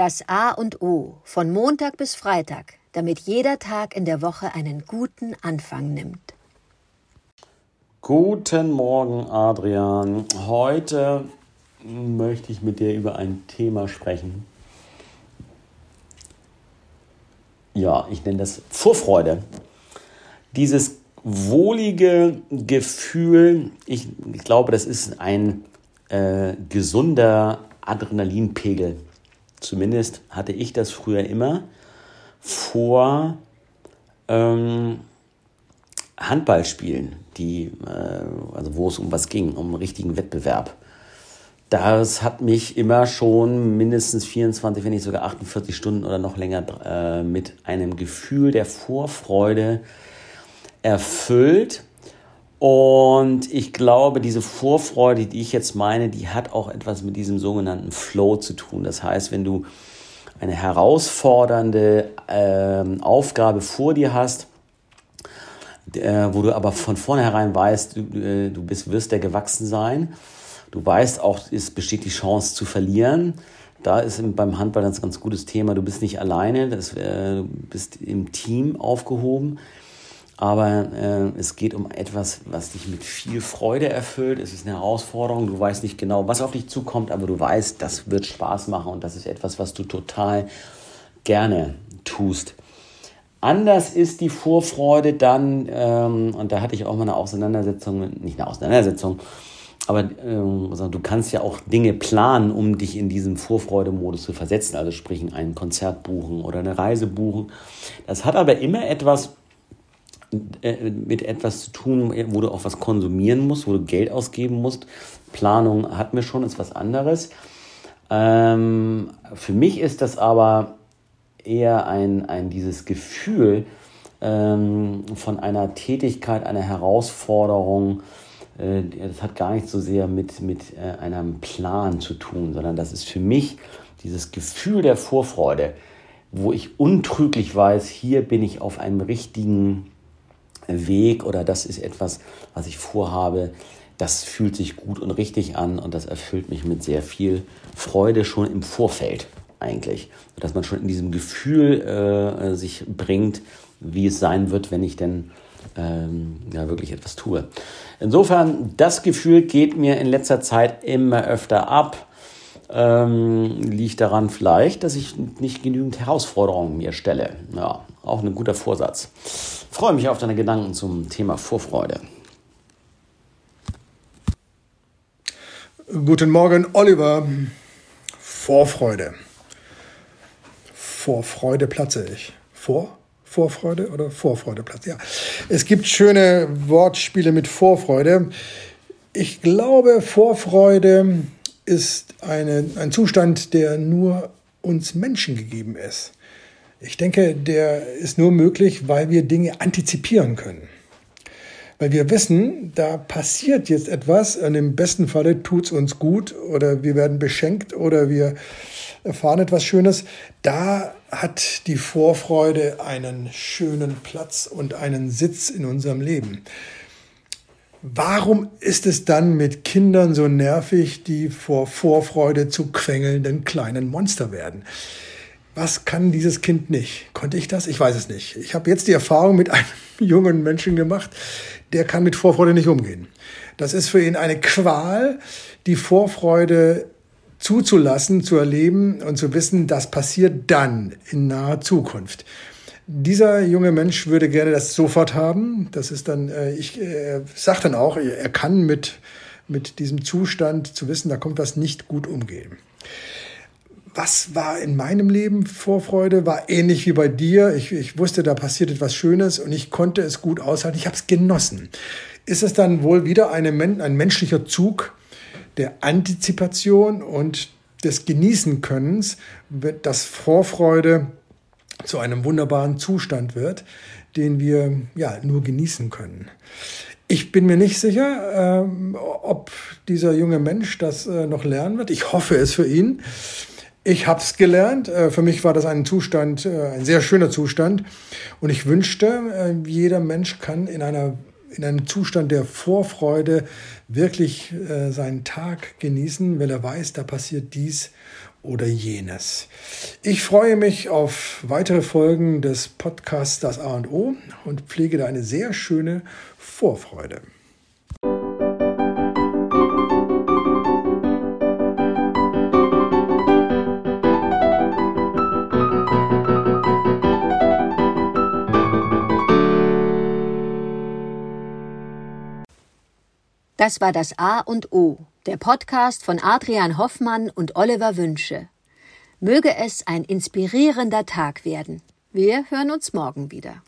Das A und O von Montag bis Freitag, damit jeder Tag in der Woche einen guten Anfang nimmt. Guten Morgen, Adrian. Heute möchte ich mit dir über ein Thema sprechen. Ja, ich nenne das Vorfreude. Dieses wohlige Gefühl, ich, glaube, das ist ein äh, gesunder Adrenalinpegel. Zumindest hatte ich das früher immer vor ähm, Handballspielen, die, äh, also wo es um was ging, um einen richtigen Wettbewerb. Das hat mich immer schon mindestens 24, wenn nicht sogar 48 Stunden oder noch länger äh, mit einem Gefühl der Vorfreude erfüllt. Und ich glaube, diese Vorfreude, die ich jetzt meine, die hat auch etwas mit diesem sogenannten Flow zu tun. Das heißt, wenn du eine herausfordernde äh, Aufgabe vor dir hast, äh, wo du aber von vornherein weißt, du, äh, du bist, wirst der gewachsen sein. Du weißt auch, es besteht die Chance zu verlieren. Da ist beim Handball ein ganz gutes Thema. Du bist nicht alleine, das, äh, du bist im Team aufgehoben aber äh, es geht um etwas, was dich mit viel Freude erfüllt. Es ist eine Herausforderung. Du weißt nicht genau, was auf dich zukommt, aber du weißt, das wird Spaß machen und das ist etwas, was du total gerne tust. Anders ist die Vorfreude dann, ähm, und da hatte ich auch mal eine Auseinandersetzung, nicht eine Auseinandersetzung, aber ähm, du kannst ja auch Dinge planen, um dich in diesem Vorfreudemodus zu versetzen. Also sprich, ein Konzert buchen oder eine Reise buchen. Das hat aber immer etwas mit etwas zu tun, wo du auch was konsumieren musst, wo du Geld ausgeben musst. Planung hat mir schon, ist was anderes. Ähm, für mich ist das aber eher ein, ein dieses Gefühl ähm, von einer Tätigkeit, einer Herausforderung. Äh, das hat gar nicht so sehr mit, mit äh, einem Plan zu tun, sondern das ist für mich dieses Gefühl der Vorfreude, wo ich untrüglich weiß, hier bin ich auf einem richtigen Weg oder das ist etwas, was ich vorhabe, das fühlt sich gut und richtig an und das erfüllt mich mit sehr viel Freude schon im Vorfeld eigentlich. Dass man schon in diesem Gefühl äh, sich bringt, wie es sein wird, wenn ich denn ähm, ja, wirklich etwas tue. Insofern, das Gefühl geht mir in letzter Zeit immer öfter ab. Ähm, liegt daran vielleicht, dass ich nicht genügend Herausforderungen mir stelle. Ja, auch ein guter Vorsatz. Freue mich auf deine Gedanken zum Thema Vorfreude. Guten Morgen, Oliver. Vorfreude. Vorfreude platze ich. Vor? Vorfreude oder Vorfreude platze? Ja. Es gibt schöne Wortspiele mit Vorfreude. Ich glaube, Vorfreude ist eine, ein Zustand, der nur uns Menschen gegeben ist. Ich denke, der ist nur möglich, weil wir Dinge antizipieren können. Weil wir wissen, da passiert jetzt etwas und im besten Falle tut es uns gut oder wir werden beschenkt oder wir erfahren etwas Schönes. Da hat die Vorfreude einen schönen Platz und einen Sitz in unserem Leben. Warum ist es dann mit Kindern so nervig, die vor Vorfreude zu quengelnden kleinen Monster werden? was kann dieses Kind nicht? Konnte ich das? Ich weiß es nicht. Ich habe jetzt die Erfahrung mit einem jungen Menschen gemacht, der kann mit Vorfreude nicht umgehen. Das ist für ihn eine Qual, die Vorfreude zuzulassen, zu erleben und zu wissen, das passiert dann in naher Zukunft. Dieser junge Mensch würde gerne das sofort haben. Das ist dann, äh, ich äh, sage dann auch, er kann mit, mit diesem Zustand zu wissen, da kommt was nicht gut umgehen was war in meinem Leben Vorfreude? War ähnlich wie bei dir. Ich, ich wusste, da passiert etwas Schönes und ich konnte es gut aushalten. Ich habe es genossen. Ist es dann wohl wieder eine, ein menschlicher Zug der Antizipation und des Genießenkönnens, dass Vorfreude zu einem wunderbaren Zustand wird, den wir ja nur genießen können. Ich bin mir nicht sicher, ähm, ob dieser junge Mensch das äh, noch lernen wird. Ich hoffe es für ihn. Ich habe es gelernt. Äh, für mich war das ein Zustand, äh, ein sehr schöner Zustand. Und ich wünschte, äh, jeder Mensch kann in einer in einem Zustand der Vorfreude wirklich seinen Tag genießen, weil er weiß, da passiert dies oder jenes. Ich freue mich auf weitere Folgen des Podcasts Das A und O und pflege da eine sehr schöne Vorfreude. Das war das A und O, der Podcast von Adrian Hoffmann und Oliver Wünsche. Möge es ein inspirierender Tag werden. Wir hören uns morgen wieder.